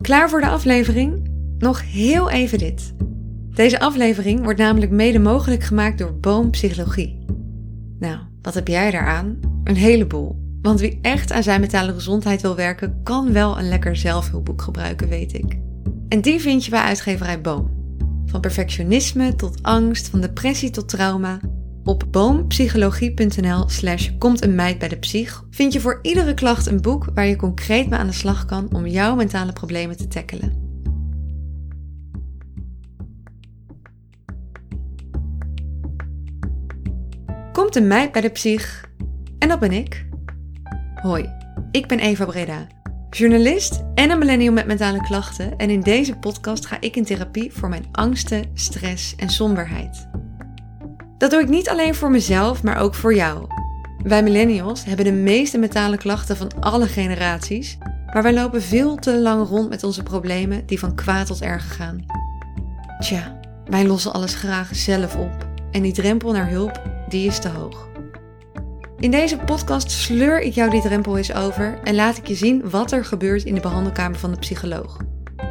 Klaar voor de aflevering? Nog heel even dit. Deze aflevering wordt namelijk mede mogelijk gemaakt door Boom Psychologie. Nou, wat heb jij daaraan? Een heleboel. Want wie echt aan zijn mentale gezondheid wil werken, kan wel een lekker zelfhulpboek gebruiken, weet ik. En die vind je bij uitgeverij Boom. Van perfectionisme tot angst, van depressie tot trauma. Op boompsychologie.nl slash komt een meid bij de psych vind je voor iedere klacht een boek waar je concreet mee aan de slag kan om jouw mentale problemen te tackelen. Komt een meid bij de psych en dat ben ik. Hoi, ik ben Eva Breda, journalist en een millennial met mentale klachten en in deze podcast ga ik in therapie voor mijn angsten, stress en somberheid. Dat doe ik niet alleen voor mezelf, maar ook voor jou. Wij millennials hebben de meeste mentale klachten van alle generaties, maar wij lopen veel te lang rond met onze problemen die van kwaad tot erg gaan. Tja, wij lossen alles graag zelf op en die drempel naar hulp, die is te hoog. In deze podcast sleur ik jou die drempel eens over en laat ik je zien wat er gebeurt in de behandelkamer van de psycholoog.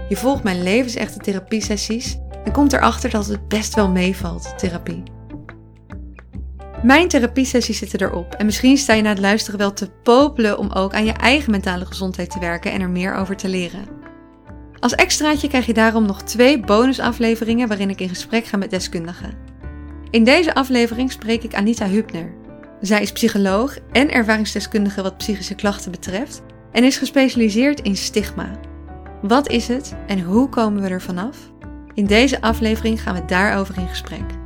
Je volgt mijn levensechte therapiesessies en komt erachter dat het best wel meevalt, therapie. Mijn therapiesessies zitten erop en misschien sta je na het luisteren wel te popelen om ook aan je eigen mentale gezondheid te werken en er meer over te leren. Als extraatje krijg je daarom nog twee bonusafleveringen waarin ik in gesprek ga met deskundigen. In deze aflevering spreek ik Anita Hübner. Zij is psycholoog en ervaringsdeskundige wat psychische klachten betreft en is gespecialiseerd in stigma. Wat is het en hoe komen we er vanaf? In deze aflevering gaan we daarover in gesprek.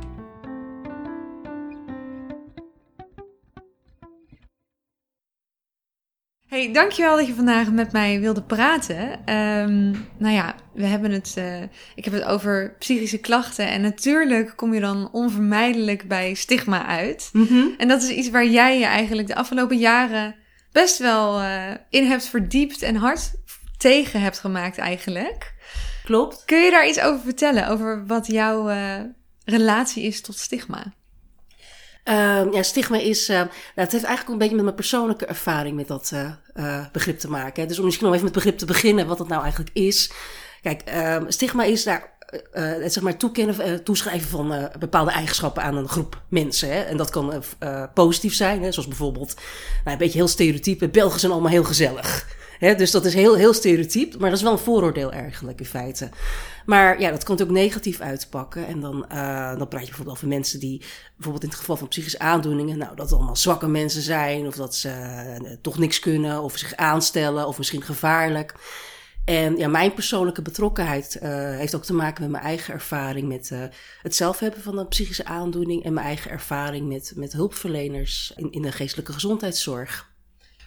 Hey, dankjewel dat je vandaag met mij wilde praten. Um, nou ja, we hebben het, uh, ik heb het over psychische klachten. En natuurlijk kom je dan onvermijdelijk bij stigma uit. Mm -hmm. En dat is iets waar jij je eigenlijk de afgelopen jaren best wel uh, in hebt verdiept en hard tegen hebt gemaakt eigenlijk. Klopt. Kun je daar iets over vertellen? Over wat jouw uh, relatie is tot stigma? Uh, ja, stigma is. Uh, nou, het heeft eigenlijk een beetje met mijn persoonlijke ervaring met dat uh, begrip te maken. Hè. Dus om misschien nog even met begrip te beginnen, wat het nou eigenlijk is. Kijk, ehm, stigma is daar. het zeg maar toekennen, toeschrijven van bepaalde eigenschappen aan een groep mensen. Hè. En dat kan positief zijn, hè, zoals bijvoorbeeld, nou, een beetje heel stereotype. Belgen zijn allemaal heel gezellig. Hè, dus dat is heel, heel stereotyp, maar dat is wel een vooroordeel eigenlijk in feite. Maar ja, dat kan ook negatief uitpakken. En dan, uh, dan praat je bijvoorbeeld over mensen die, bijvoorbeeld in het geval van psychische aandoeningen, nou, dat het allemaal zwakke mensen zijn, of dat ze uh, toch niks kunnen, of zich aanstellen, of misschien gevaarlijk. En ja, mijn persoonlijke betrokkenheid uh, heeft ook te maken met mijn eigen ervaring met uh, het zelf hebben van een psychische aandoening en mijn eigen ervaring met, met hulpverleners in, in de geestelijke gezondheidszorg.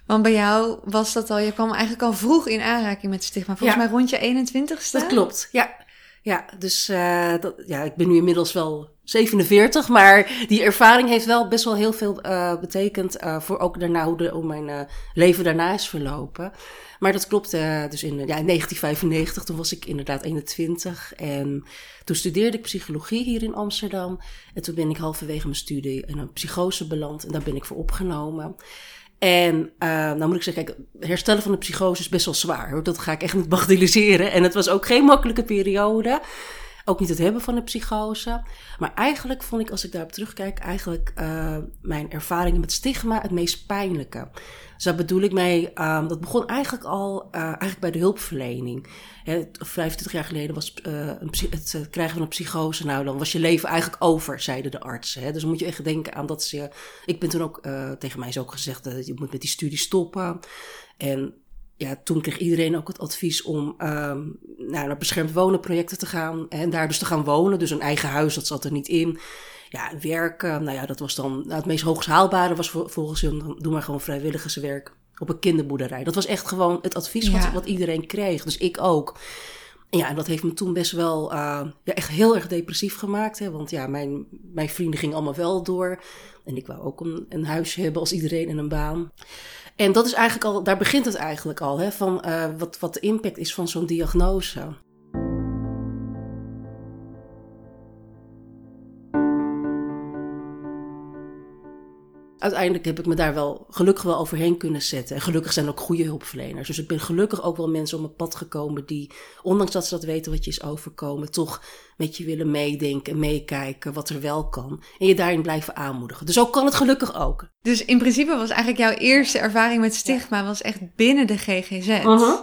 Want bij jou was dat al, je kwam eigenlijk al vroeg in aanraking met stigma. Volgens mij rond je 21ste. Dat klopt, ja. Ja, dus uh, dat, ja, ik ben nu inmiddels wel 47, maar die ervaring heeft wel best wel heel veel uh, betekend uh, voor ook daarna hoe, de, hoe mijn leven daarna is verlopen. Maar dat klopt, dus in, ja, in 1995, toen was ik inderdaad 21 en toen studeerde ik psychologie hier in Amsterdam. En toen ben ik halverwege mijn studie in een psychose beland en daar ben ik voor opgenomen. En uh, nou moet ik zeggen, kijk, herstellen van de psychose is best wel zwaar. Dat ga ik echt niet bagatelliseren. En het was ook geen makkelijke periode. Ook niet het hebben van de psychose. Maar eigenlijk vond ik, als ik daarop terugkijk, eigenlijk uh, mijn ervaringen met stigma het meest pijnlijke. Dus daar bedoel ik mee, um, dat begon eigenlijk al uh, eigenlijk bij de hulpverlening. Hè, 25 jaar geleden was uh, een, het krijgen van een psychose, nou dan was je leven eigenlijk over, zeiden de artsen. Hè. Dus moet je echt denken aan dat ze. Ik ben toen ook, tegen mij is ook gezegd dat je moet met die studie stoppen. En ja, toen kreeg iedereen ook het advies om um, nou, naar beschermd wonen projecten te gaan. En daar dus te gaan wonen. Dus een eigen huis, dat zat er niet in. Ja, werken, nou ja, dat was dan nou, het meest hoogst haalbare was volgens hun, doe maar gewoon vrijwilligerswerk op een kinderboerderij. Dat was echt gewoon het advies wat, wat iedereen kreeg. Dus ik ook. Ja, en dat heeft me toen best wel uh, ja, echt heel erg depressief gemaakt. Hè? Want ja, mijn, mijn vrienden gingen allemaal wel door. En ik wou ook een, een huisje hebben als iedereen en een baan. En dat is eigenlijk al, daar begint het eigenlijk al, hè, van uh, wat, wat de impact is van zo'n diagnose. Uiteindelijk heb ik me daar wel gelukkig wel overheen kunnen zetten. En gelukkig zijn ook goede hulpverleners. Dus ik ben gelukkig ook wel mensen op mijn pad gekomen die, ondanks dat ze dat weten wat je is overkomen, toch met je willen meedenken en meekijken wat er wel kan. En je daarin blijven aanmoedigen. Dus ook kan het gelukkig ook. Dus in principe was eigenlijk jouw eerste ervaring met stigma was echt binnen de GGZ. Uh-huh.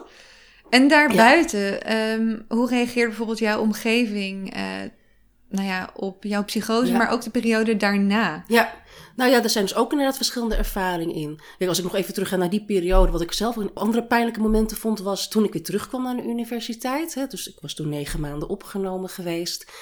En daarbuiten, ehm, hoe reageerde bijvoorbeeld jouw omgeving uh, nou ja, op jouw psychose, Ja. maar ook de periode daarna? Ja, nou ja, er zijn dus ook inderdaad verschillende ervaringen in. Kijk, als ik nog even terug ga naar die periode, wat ik zelf een andere pijnlijke momenten vond, was toen ik weer terugkwam naar de universiteit. Hè, dus ik was toen negen maanden opgenomen geweest.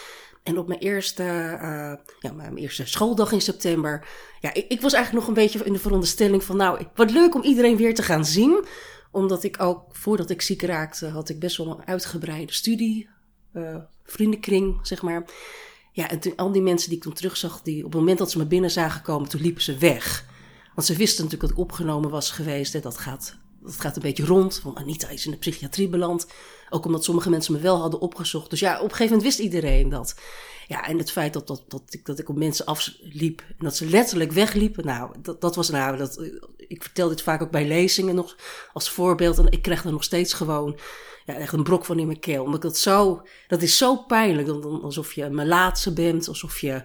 En op mijn eerste, eh, ja, mijn eerste schooldag in september, ja, ik, ik was eigenlijk nog een beetje in de veronderstelling van, nou, wat leuk om iedereen weer te gaan zien. Omdat ik ook, voordat ik ziek raakte, had ik best wel een uitgebreide studie, eh, vriendenkring, zeg maar. Ja, en toen, al die mensen die ik toen terugzag, die op het moment dat ze me binnen zagen komen, toen liepen ze weg. Want ze wisten natuurlijk dat ik opgenomen was geweest. Hè. Dat, gaat, dat gaat een beetje rond. Want Anita is in de psychiatrie beland. Ook omdat sommige mensen me wel hadden opgezocht. Dus ja, op een gegeven moment wist iedereen dat. Ja, en het feit dat, dat, dat, ik, dat ik op mensen afliep en dat ze letterlijk wegliepen. Nou, dat, dat was nou, dat, ik vertel dit vaak ook bij lezingen nog als voorbeeld. En ik krijg er nog steeds gewoon ja, echt een brok van in mijn keel. Omdat ik zo, dat is zo pijnlijk. Alsof je een laatste bent, alsof je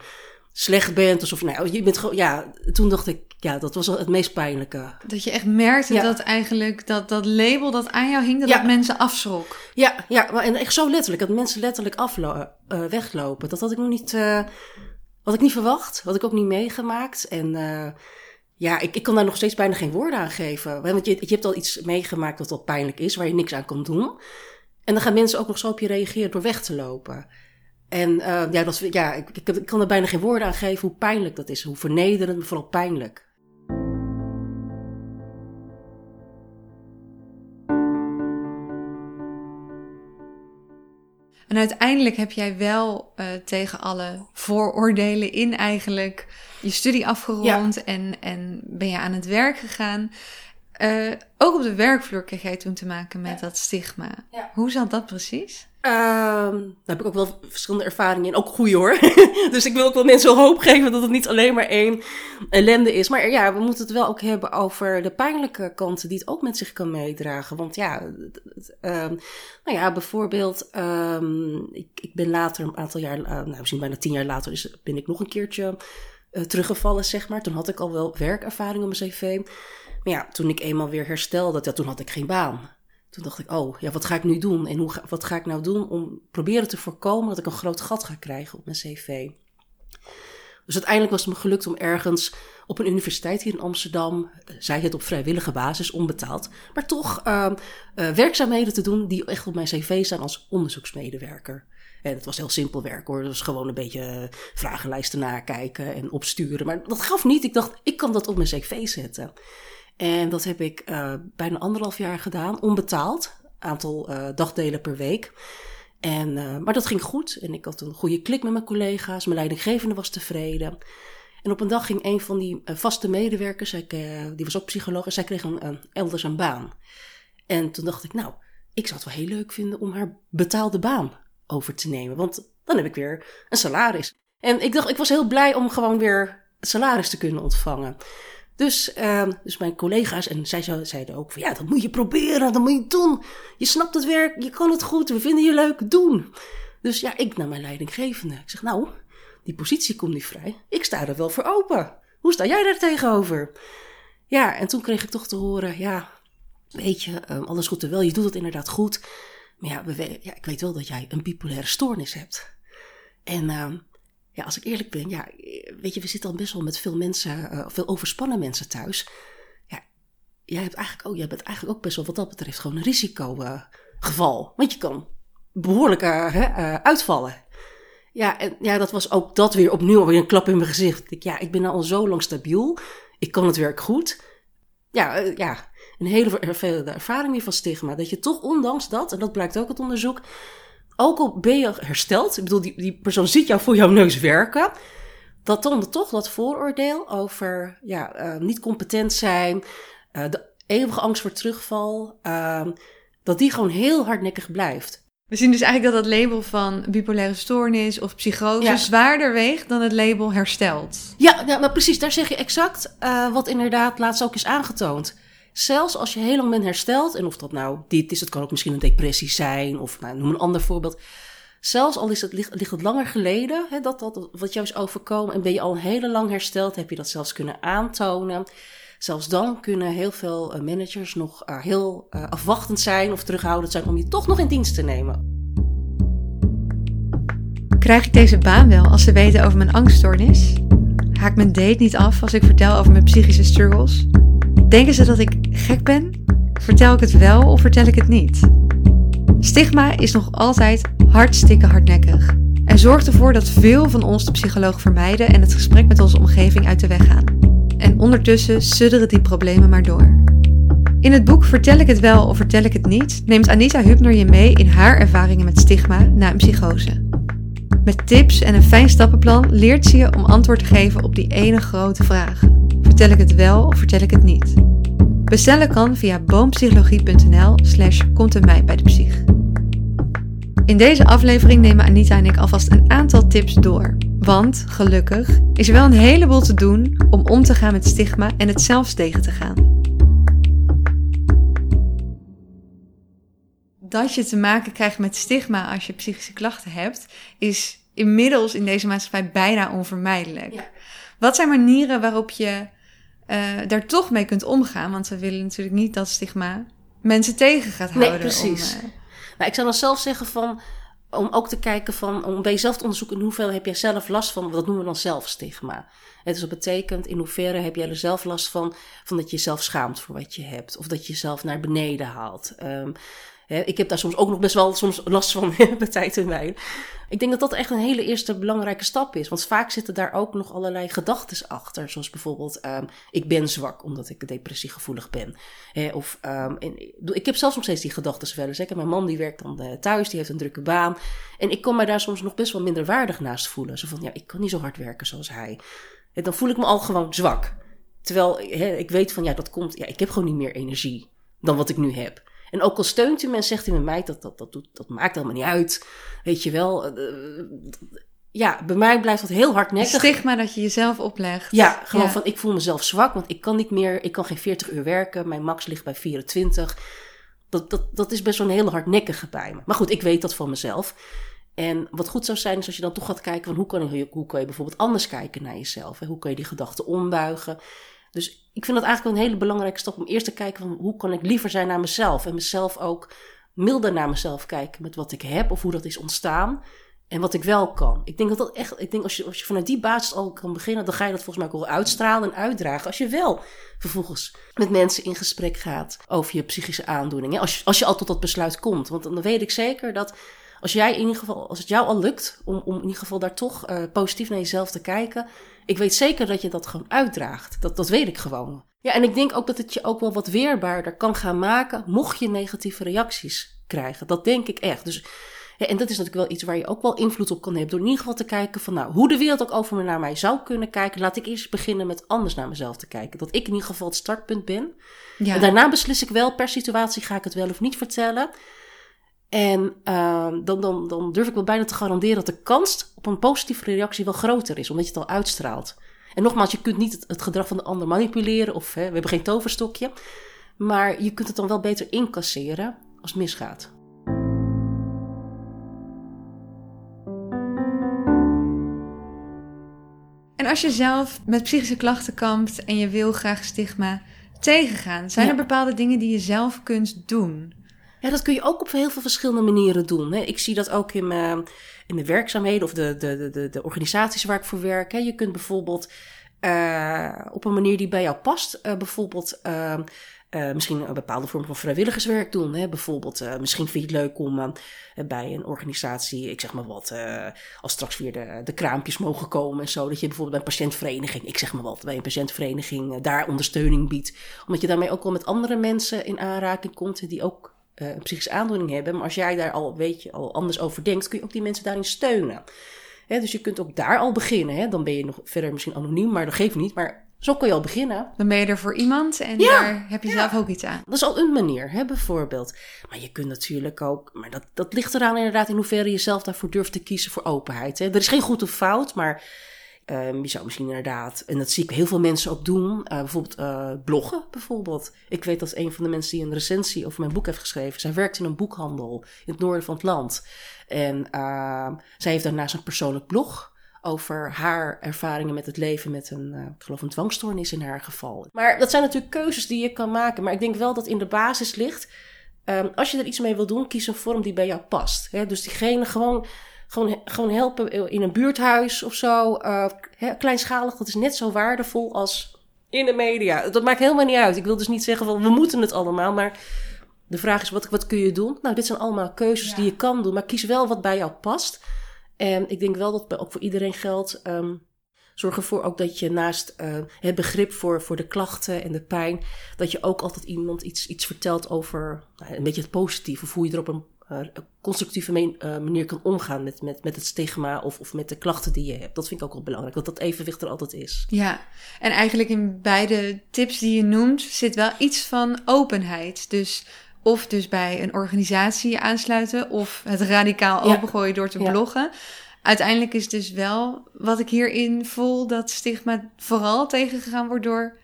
slecht bent, alsof nou, je bent gewoon, ja, toen dacht ik, ja, dat was wel het meest pijnlijke. Dat je echt merkte Ja. dat eigenlijk dat, dat label dat aan jou hing, dat Ja. dat mensen afschrok. Ja, ja, maar en echt zo letterlijk, dat mensen letterlijk aflo eh, weglopen. Dat had ik nog niet, eh, had ik niet verwacht, had ik ook niet meegemaakt. En eh, ja, ik, ik kan daar nog steeds bijna geen woorden aan geven. Want je, je hebt al iets meegemaakt wat al pijnlijk is, waar je niks aan kan doen. En dan gaan mensen ook nog zo op je reageren door weg te lopen. En eh, ja, dat, is- ja ik, ik, kan er bijna geen woorden aan geven hoe pijnlijk dat is. Hoe vernederend, maar vooral pijnlijk. En uiteindelijk heb jij wel eh, tegen alle vooroordelen in eigenlijk je studie afgerond en, en ben je aan het werk gegaan. Eh, ook op de werkvloer kreeg jij toen te maken met dat stigma. Ja. Hoe zat dat precies? Ehm, daar heb ik ook wel verschillende ervaringen in. Ook goeie hoor. dus ik wil ook wel mensen hoop geven dat het niet alleen maar één ellende is. Maar ja, we moeten het wel ook hebben over de pijnlijke kanten die het ook met zich kan meedragen. Want ja, ehm, nou ja, bijvoorbeeld, ehm, ik, ik ben later, een aantal jaar, eh, nou misschien bijna tien jaar later, ben ik nog een keertje eh, teruggevallen, zeg maar. Toen had ik al wel werkervaring op mijn cv. Maar ja, toen ik eenmaal weer herstelde, ja, toen had ik geen baan. Toen dacht ik, oh, ja, wat ga ik nu doen? En hoe wat ga ik nou doen om proberen te voorkomen dat ik een groot gat ga krijgen op mijn cv? Dus uiteindelijk was het me gelukt om ergens op een universiteit hier in Amsterdam, eh, zij het op vrijwillige basis, onbetaald, maar toch ehm, eh, werkzaamheden te doen die echt op mijn cv staan als onderzoeksmedewerker. En het was heel simpel werk hoor. Het was gewoon een beetje eh, vragenlijsten nakijken en opsturen. Maar dat gaf niet. Ik dacht, ik kan dat op mijn cv zetten. En dat heb ik eh, bijna anderhalf jaar gedaan, onbetaald. Aantal eh, dagdelen per week. En, eh, maar dat ging goed. En ik had een goede klik met mijn collega's. Mijn leidinggevende was tevreden. En op een dag ging een van die vaste medewerkers, die was ook psycholoog, en zij kreeg een, een, elders een baan. En toen dacht ik, nou, ik zou het wel heel leuk vinden om haar betaalde baan over te nemen. Want dan heb ik weer een salaris. En ik dacht, ik was heel blij om gewoon weer salaris te kunnen ontvangen. Dus, uh, dus mijn collega's en zij zeiden ook van ja, dat moet je proberen, dat moet je doen. Je snapt het werk, je kan het goed, we vinden je leuk, doen. Dus ja, ik naar mijn leidinggevende. Ik zeg nou, die positie komt niet vrij. Ik sta er wel voor open. Hoe sta jij daar tegenover? Ja, en toen kreeg ik toch te horen, ja, weet je, um, alles goed en wel, je doet het inderdaad goed. Maar ja, we, ja, ik weet wel dat jij een bipolaire stoornis hebt. En uh, ja, als ik eerlijk ben, ja, weet je, we zitten al best wel met veel mensen, uh, veel overspannen mensen thuis. Ja, jij, hebt eigenlijk ook, jij bent eigenlijk ook best wel wat dat betreft gewoon een risicogeval. Uh, Want je kan behoorlijk uh, uitvallen. Ja, en ja, dat was ook dat weer opnieuw weer een klap in mijn gezicht. Ik, ja, ik ben al zo lang stabiel. Ik kan het werk goed. Ja, ja, een hele vervelende ervaring weer van stigma. Dat je toch ondanks dat, en dat blijkt ook uit onderzoek, ook al ben je hersteld, ik bedoel, die, die persoon ziet jou voor jouw neus werken, dat dan toch dat vooroordeel over ja, uh, niet competent zijn, uh, de eeuwige angst voor terugval, uh, dat die gewoon heel hardnekkig blijft. We zien dus eigenlijk dat dat label van bipolaire stoornis of psychose Ja. zwaarder weegt dan het label hersteld. Ja, ja nou precies, daar zeg je exact eh, wat inderdaad laatst ook is aangetoond. Zelfs als je heel lang bent hersteld, en of dat nou dit is, het kan ook misschien een depressie zijn, of nou, noem een ander voorbeeld. Zelfs al is het, ligt, het langer geleden, hè, dat, dat wat jou is overkomen, en ben je al heel lang hersteld, heb je dat zelfs kunnen aantonen. Zelfs dan kunnen heel veel eh, managers nog eh, heel eh, afwachtend zijn of terughoudend zijn om je toch nog in dienst te nemen. Krijg ik deze baan wel als ze weten over mijn angststoornis? Haak mijn date niet af als ik vertel over mijn psychische struggles? Denken ze dat ik gek ben? Vertel ik het wel of vertel ik het niet? Stigma is nog altijd hartstikke hardnekkig en zorgt ervoor dat veel van ons de psycholoog vermijden en het gesprek met onze omgeving uit de weg gaan. En ondertussen sudderen die problemen maar door. In het boek Vertel ik het wel of vertel ik het niet neemt Anita Hubner je mee in haar ervaringen met stigma na een psychose. Met tips en een fijn stappenplan leert ze je om antwoord te geven op die ene grote vraag. Vertel ik het wel of vertel ik het niet? Bestellen kan via boompsychologie.nl slash komt er mij bij de psych. In deze aflevering nemen Anita en ik alvast een aantal tips door. Want, gelukkig, is er wel een heleboel te doen om om te gaan met stigma en het zelfs tegen te gaan. Dat je te maken krijgt met stigma als je psychische klachten hebt, is inmiddels in deze maatschappij bijna onvermijdelijk. Ja. Wat zijn manieren waarop je eh, daar toch mee kunt omgaan? Want we willen natuurlijk niet dat stigma mensen tegen gaat Nee, houden. precies. Om, eh, Nou, ik zou dan zelf zeggen van, om ook te kijken van, om bij jezelf te onderzoeken in hoeverre heb jij zelf last van, dat noemen we dan zelfstigma. Het dus dat betekent in hoeverre heb jij er zelf last van, van dat je jezelf schaamt voor wat je hebt. Of dat je jezelf naar beneden haalt. Ehm, ik heb daar soms ook nog best wel soms last van bij tijd en wijn. Ik denk dat dat echt een hele eerste belangrijke stap is. Want vaak zitten daar ook nog allerlei gedachten achter. Zoals bijvoorbeeld, ehm, ik ben zwak omdat ik depressiegevoelig ben. Of, ehm, en, ik heb zelfs nog steeds die gedachten wel eens. Mijn man die werkt dan eh, thuis, die heeft een drukke baan. En ik kan mij daar soms nog best wel minder waardig naast voelen. Zo van, ja, ik kan niet zo hard werken zoals hij. En dan voel ik me al gewoon zwak. Terwijl ik weet van, ja, dat komt... Ja, ik heb gewoon niet meer energie dan wat ik nu heb. En ook al steunt u me en zegt u met mij, dat, dat, dat, doet, dat maakt helemaal niet uit. Weet je wel. eh, ja, bij mij blijft dat heel het hardnekkig. stigma dat je jezelf oplegt. Ja, gewoon Ja. van ik voel mezelf zwak, want ik kan niet meer, ik kan geen 40 uur werken. Mijn max ligt bij 24. Dat, dat, dat is best wel een hele hardnekkige bij me. Maar goed, ik weet dat van mezelf. En wat goed zou zijn, is als je dan toch gaat kijken van hoe kan je, hoe kan je bijvoorbeeld anders kijken naar jezelf? Hè? Hoe kan je die gedachten ombuigen? Dus ik vind dat eigenlijk een hele belangrijke stap om eerst te kijken van hoe kan ik liever zijn naar mezelf? En mezelf ook milder naar mezelf kijken met wat ik heb of hoe dat is ontstaan. En wat ik wel kan. Ik denk dat dat echt. Ik denk als je, als je vanuit die basis al kan beginnen, dan ga je dat volgens mij ook wel uitstralen en uitdragen. Als je wel vervolgens met mensen in gesprek gaat over je psychische aandoening. Als als je al tot dat besluit komt. Want dan weet ik zeker dat als jij in ieder geval, als het jou al lukt om, om in ieder geval daar toch eh, positief naar jezelf te kijken. Ik weet zeker dat je dat gewoon uitdraagt. Dat, dat weet ik gewoon. Ja, en ik denk ook dat het je ook wel wat weerbaarder kan gaan maken. mocht je negatieve reacties krijgen. Dat denk ik echt. Dus ja, en dat is natuurlijk wel iets waar je ook wel invloed op kan hebben. Door in ieder geval te kijken van, nou, hoe de wereld ook over me naar mij zou kunnen kijken. Laat ik eerst beginnen met anders naar mezelf te kijken. Dat ik in ieder geval het startpunt ben. Ja. En daarna beslis ik wel per situatie, ga ik het wel of niet vertellen. En ehm, dan, dan, dan durf ik wel bijna te garanderen dat de kans op een positieve reactie wel groter is. Omdat je het al uitstraalt. En nogmaals, je kunt niet het, het gedrag van de ander manipuleren. Of hè, we hebben geen toverstokje. Maar je kunt het dan wel beter incasseren als het misgaat. En als je zelf met psychische klachten kampt en je wil graag stigma tegengaan, zijn Ja. er bepaalde dingen die je zelf kunt doen? Ja, dat kun je ook op heel veel verschillende manieren doen. Hè. Ik zie dat ook in mijn, in mijn werkzaamheden of de, de, de- de, de organisaties waar ik voor werk. Hè. Je kunt bijvoorbeeld eh, op een manier die bij jou past, eh, bijvoorbeeld eh, eh, misschien een bepaalde vorm van vrijwilligerswerk doen. Hè. Bijvoorbeeld, eh, misschien vind je het leuk om eh, bij een organisatie, ik zeg maar wat, eh, als straks weer de, de kraampjes mogen komen en zo. Dat je bijvoorbeeld bij een patiëntvereniging, ik zeg maar wat, bij een patiëntvereniging eh, daar ondersteuning biedt. Omdat je daarmee ook wel met andere mensen in aanraking komt die ook eh, een psychische aandoening hebben. Maar als jij daar al, weet je, al anders over denkt, kun je ook die mensen daarin steunen. Hè, dus je kunt ook daar al beginnen. Hè. Dan ben je nog verder misschien anoniem, maar dat geeft niet. Maar Zo kun je al beginnen. Dan ben je er voor iemand en Ja, daar heb je ja. zelf ook iets aan. Dat is al een manier, hè, bijvoorbeeld. Maar je kunt natuurlijk ook, maar dat, dat ligt eraan inderdaad in hoeverre je zelf daarvoor durft te kiezen voor openheid. Hè. Er is geen goed of fout, maar ehm, je zou misschien inderdaad, en dat zie ik heel veel mensen ook doen, eh, bijvoorbeeld eh, bloggen bijvoorbeeld. Ik weet dat een van de mensen die een recensie over mijn boek heeft geschreven, zij werkt in een boekhandel in het noorden van het land. En ehm, zij heeft daarnaast een persoonlijk blog over haar ervaringen met het leven met een, eh, ik geloof een dwangstoornis in haar geval. Maar dat zijn natuurlijk keuzes die je kan maken. Maar ik denk wel dat in de basis ligt, ehm, als je er iets mee wil doen, kies een vorm die bij jou past. Hè? Dus diegene gewoon, gewoon, gewoon helpen in een buurthuis of zo, eh, kleinschalig, dat is net zo waardevol als in de media. Dat maakt helemaal niet uit. Ik wil dus niet zeggen van we moeten het allemaal, maar de vraag is wat, wat kun je doen? Nou, dit zijn allemaal keuzes Ja. die je kan doen, maar kies wel wat bij jou past. En ik denk wel dat ook voor iedereen geldt. ehm, zorg ervoor ook dat je naast eh, het begrip voor, voor de klachten en de pijn, dat je ook altijd iemand iets, iets vertelt over nou, een beetje het positieve. Of hoe je er op een eh, constructieve me- eh, manier kan omgaan met, met, met het stigma of, of met de klachten die je hebt. Dat vind ik ook wel belangrijk, dat dat evenwicht er altijd is. Ja, en eigenlijk in beide tips die je noemt zit wel iets van openheid. Dus of dus bij een organisatie aansluiten of het radicaal Ja. opengooien door te Ja. bloggen. Uiteindelijk is dus wel wat ik hierin voel dat stigma vooral tegengegaan wordt door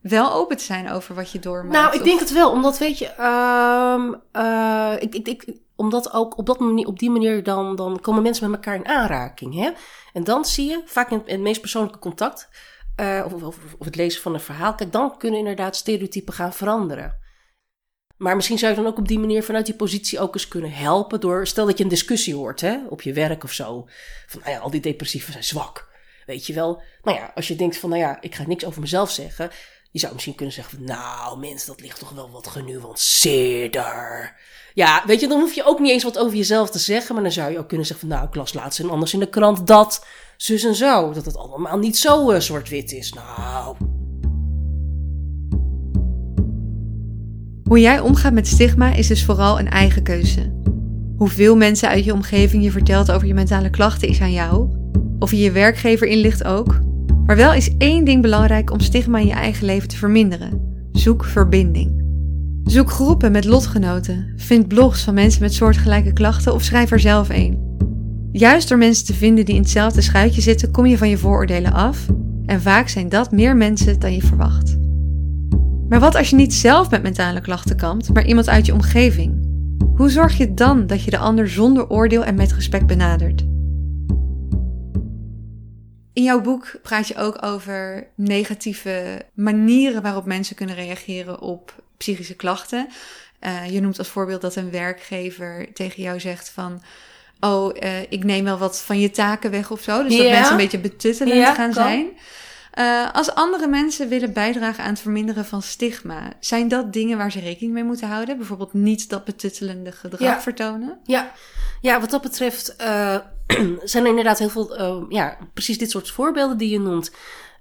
wel open te zijn over wat je doormaakt. Nou, ik Of- denk het wel, omdat weet je, ehm, eh, ik, ik, ik, omdat ook op, dat manier, op die manier dan, dan komen mensen met elkaar in aanraking. Hè? En dan zie je, vaak in het, meest persoonlijke contact, eh, of, of, of het lezen van een verhaal, kijk, dan kunnen inderdaad stereotypen gaan veranderen. Maar misschien zou je dan ook op die manier vanuit die positie ook eens kunnen helpen door, stel dat je een discussie hoort hè, op je werk of zo, van nou ja, al die depressieven zijn zwak. Weet je wel, nou ja, als je denkt van, nou ja, ik ga niks over mezelf zeggen, je zou misschien kunnen zeggen van, nou mensen, dat ligt toch wel wat genuanceerder. Ja, weet je, dan hoef je ook niet eens wat over jezelf te zeggen, maar dan zou je ook kunnen zeggen van, nou, ik las laatst en anders in de krant dat, zus en zo, dat het allemaal niet zo eh, zwart-wit is. Nou, Hoe jij omgaat met stigma is dus vooral een eigen keuze. Hoeveel mensen uit je omgeving je vertelt over je mentale klachten is aan jou. Of je je werkgever inlicht ook. Maar wel is één ding belangrijk om stigma in je eigen leven te verminderen. Zoek verbinding. Zoek groepen met lotgenoten. Vind blogs van mensen met soortgelijke klachten of schrijf er zelf een. Juist door mensen te vinden die in hetzelfde schuitje zitten, kom je van je vooroordelen af. En vaak zijn dat meer mensen dan je verwacht. Maar wat als je niet zelf met mentale klachten kampt, maar iemand uit je omgeving? Hoe zorg je dan dat je de ander zonder oordeel en met respect benadert? In jouw boek praat je ook over negatieve manieren waarop mensen kunnen reageren op psychische klachten. Eh, je noemt als voorbeeld dat een werkgever tegen jou zegt van... Oh, eh, ik neem wel wat van je taken weg of zo. Dus dat mensen een beetje betuttelend Ja, gaan kan. zijn. Eh, als andere mensen willen bijdragen aan het verminderen van stigma, zijn dat dingen waar ze rekening mee moeten houden? Bijvoorbeeld niet dat betuttelende gedrag Ja. vertonen? Ja, ja wat dat betreft eh, zijn er inderdaad heel veel, eh, ja, precies dit soort voorbeelden die je noemt.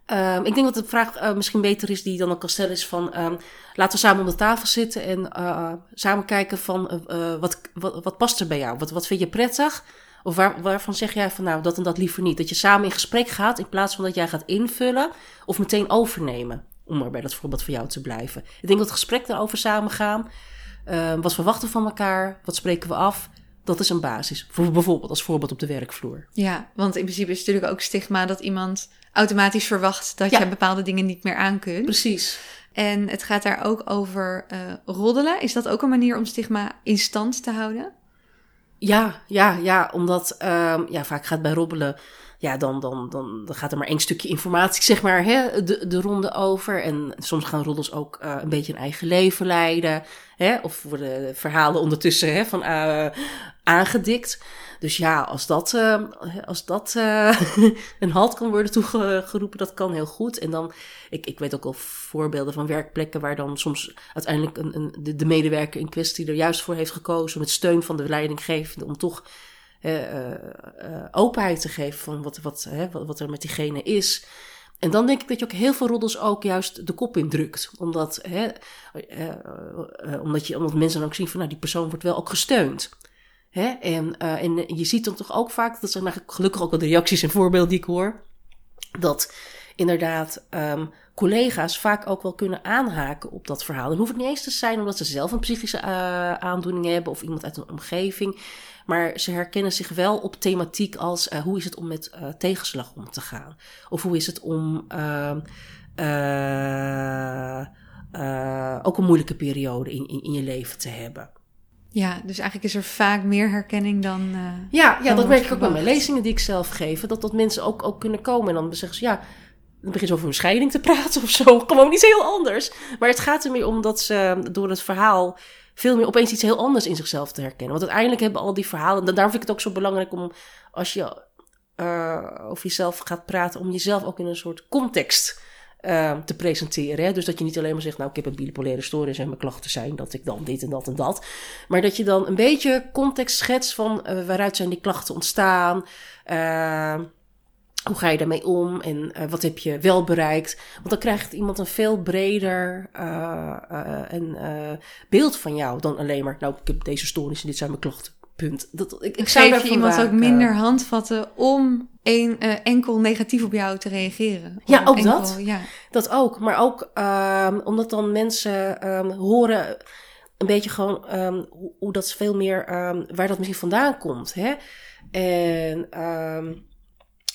Ehm, ik denk dat de vraag misschien beter is die dan ook stellen is van... ehm, laten we samen om de tafel zitten en samen kijken van wat, wat, wat past er bij jou? Wat, wat vind je prettig? Of waar, waarvan zeg jij van nou dat en dat liever niet? Dat je samen in gesprek gaat in plaats van dat jij gaat invullen of meteen overnemen. Om maar bij dat voorbeeld van jou te blijven. Ik denk dat het gesprek daarover samen gaan. Eh, wat verwachten we van elkaar? Wat spreken we af? Dat is een basis. Voor bijvoorbeeld als voorbeeld op de werkvloer. Ja, want in principe is het natuurlijk ook stigma dat iemand automatisch verwacht dat Ja. je bepaalde dingen niet meer aan kunt. Precies. En het gaat daar ook over eh, roddelen. Is dat ook een manier om stigma in stand te houden? Ja, ja, ja. Omdat ehm, ja, vaak gaat bij robbelen. Ja, dan, dan, dan, dan gaat er maar één stukje informatie, zeg maar, hè, de, de ronde over. En soms gaan roddels ook eh, een beetje een eigen leven leiden. Hè, of worden verhalen ondertussen hè, van, eh, aangedikt. Dus ja, als dat, eh, als dat een halt kan worden toegeroepen, dat kan heel goed. En dan, ik, ik weet ook al voorbeelden van werkplekken waar dan soms uiteindelijk een, een, de, de medewerker in kwestie er juist voor heeft gekozen, met steun van de leidinggevende, om toch openheid te geven van wat, wat, hè, wat, er met diegene is. En dan denk ik dat je ook heel veel roddels ook juist de kop indrukt. Omdat, hè, eh, eh, omdat, je, omdat mensen dan ook zien van, nou, die persoon wordt wel ook gesteund. Hè? En, eh, en je ziet dan toch ook vaak, dat zijn eigenlijk gelukkig ook wel de reacties en voorbeelden die ik hoor, dat inderdaad ehm, collega's vaak ook wel kunnen aanhaken op dat verhaal. Dan hoeft het niet eens te zijn omdat ze zelf een psychische uh, aandoening hebben of iemand uit een omgeving. Maar ze herkennen zich wel op thematiek als uh, hoe is het om met uh, tegenslag om te gaan? Of hoe is het om ehm, ook een moeilijke periode in, in, in je leven te hebben. Ja, dus eigenlijk is er vaak meer herkenning dan. Uh, ja, ja dat merk ik ook bij mijn lezingen die ik zelf geef. Dat, dat mensen ook, ook kunnen komen en dan zeggen ze ja. Dan begin ze over een scheiding te praten of zo. Gewoon iets heel anders. Maar het gaat er meer om dat ze door het verhaal veel meer opeens iets heel anders in zichzelf te herkennen. Want uiteindelijk hebben al die verhalen. En daarom vind ik het ook zo belangrijk om als je uh, over jezelf gaat praten, om jezelf ook in een soort context uh, te presenteren. Hè? Dus dat je niet alleen maar zegt, nou, ik heb een bipolaire stoornis en mijn klachten zijn dat ik dan dit en dat en dat. Maar dat je dan een beetje context schetst van uh, waaruit zijn die klachten ontstaan. Hoe ga je daarmee om en uh, wat heb je wel bereikt? Want dan krijgt iemand een veel breder uh, uh, en, beeld van jou dan alleen maar, nou, ik heb deze stoornis en dit zijn mijn klachten. Punt. Dat, ik, ik zou Geef je iemand ook minder handvatten om een, uh, enkel negatief op jou te reageren. Ja, ook enkel, dat. Ja. Dat ook. Maar ook um, omdat dan mensen um, horen een beetje gewoon um, hoe, hoe, dat veel meer, waar dat misschien vandaan komt. Hè? En,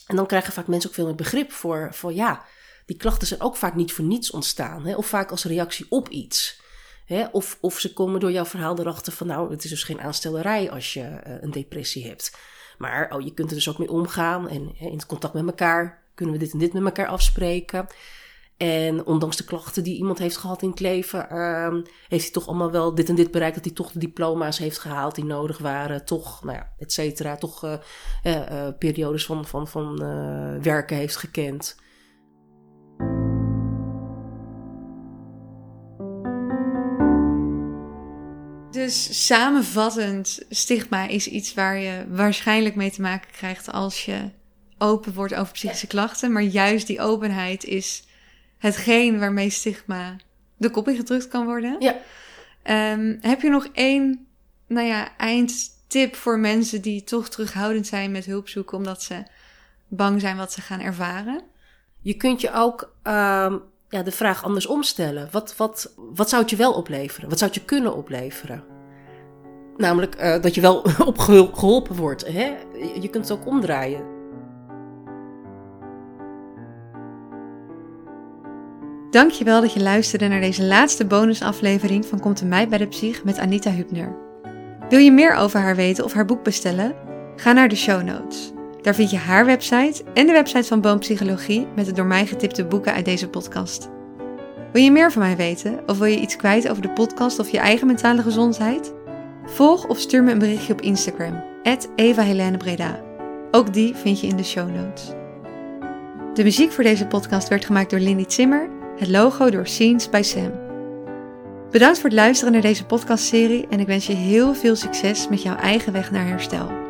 en dan krijgen vaak mensen ook veel meer begrip voor, voor ja, die klachten zijn ook vaak niet voor niets ontstaan. Hè? Of vaak als reactie op iets. Hè? Of, of ze komen door jouw verhaal erachter van, nou, het is dus geen aanstellerij als je uh, een depressie hebt. Maar oh, je kunt er dus ook mee omgaan en hè, in contact met elkaar kunnen we dit en dit met elkaar afspreken. En ondanks de klachten die iemand heeft gehad in het leven, uh, heeft hij toch allemaal wel dit en dit bereikt. Dat hij toch de diploma's heeft gehaald die nodig waren. Toch, nou ja, et cetera. Toch uh, uh, periodes van, van, van werken heeft gekend. Dus samenvattend, stigma is iets waar je waarschijnlijk mee te maken krijgt als je open wordt over psychische klachten. Maar juist die openheid is hetgeen waarmee stigma de kop ingedrukt kan worden. Ja. Um, heb je nog één, nou ja, eindtip voor mensen die toch terughoudend zijn met hulp zoeken omdat ze bang zijn wat ze gaan ervaren? Je kunt je ook um, ja, de vraag anders omstellen. Wat, wat, wat zou het je wel opleveren? Wat zou het je kunnen opleveren? Namelijk uh, dat je wel op geholpen wordt. Hè? Je kunt het ook omdraaien. Dankjewel dat je luisterde naar deze laatste bonusaflevering van Komt mij bij de psych met Anita Hübner. Wil je meer over haar weten of haar boek bestellen? Ga naar de show notes. Daar vind je haar website en de website van Boompsychologie met de door mij getipte boeken uit deze podcast. Wil je meer van mij weten of wil je iets kwijt over de podcast of je eigen mentale gezondheid? Volg of stuur me een berichtje op Instagram, Eva. Ook die vind je in de show notes. De muziek voor deze podcast werd gemaakt door Lindy Zimmer, het logo door Scenes by Sam. Bedankt voor het luisteren naar deze podcastserie en ik wens je heel veel succes met jouw eigen weg naar herstel.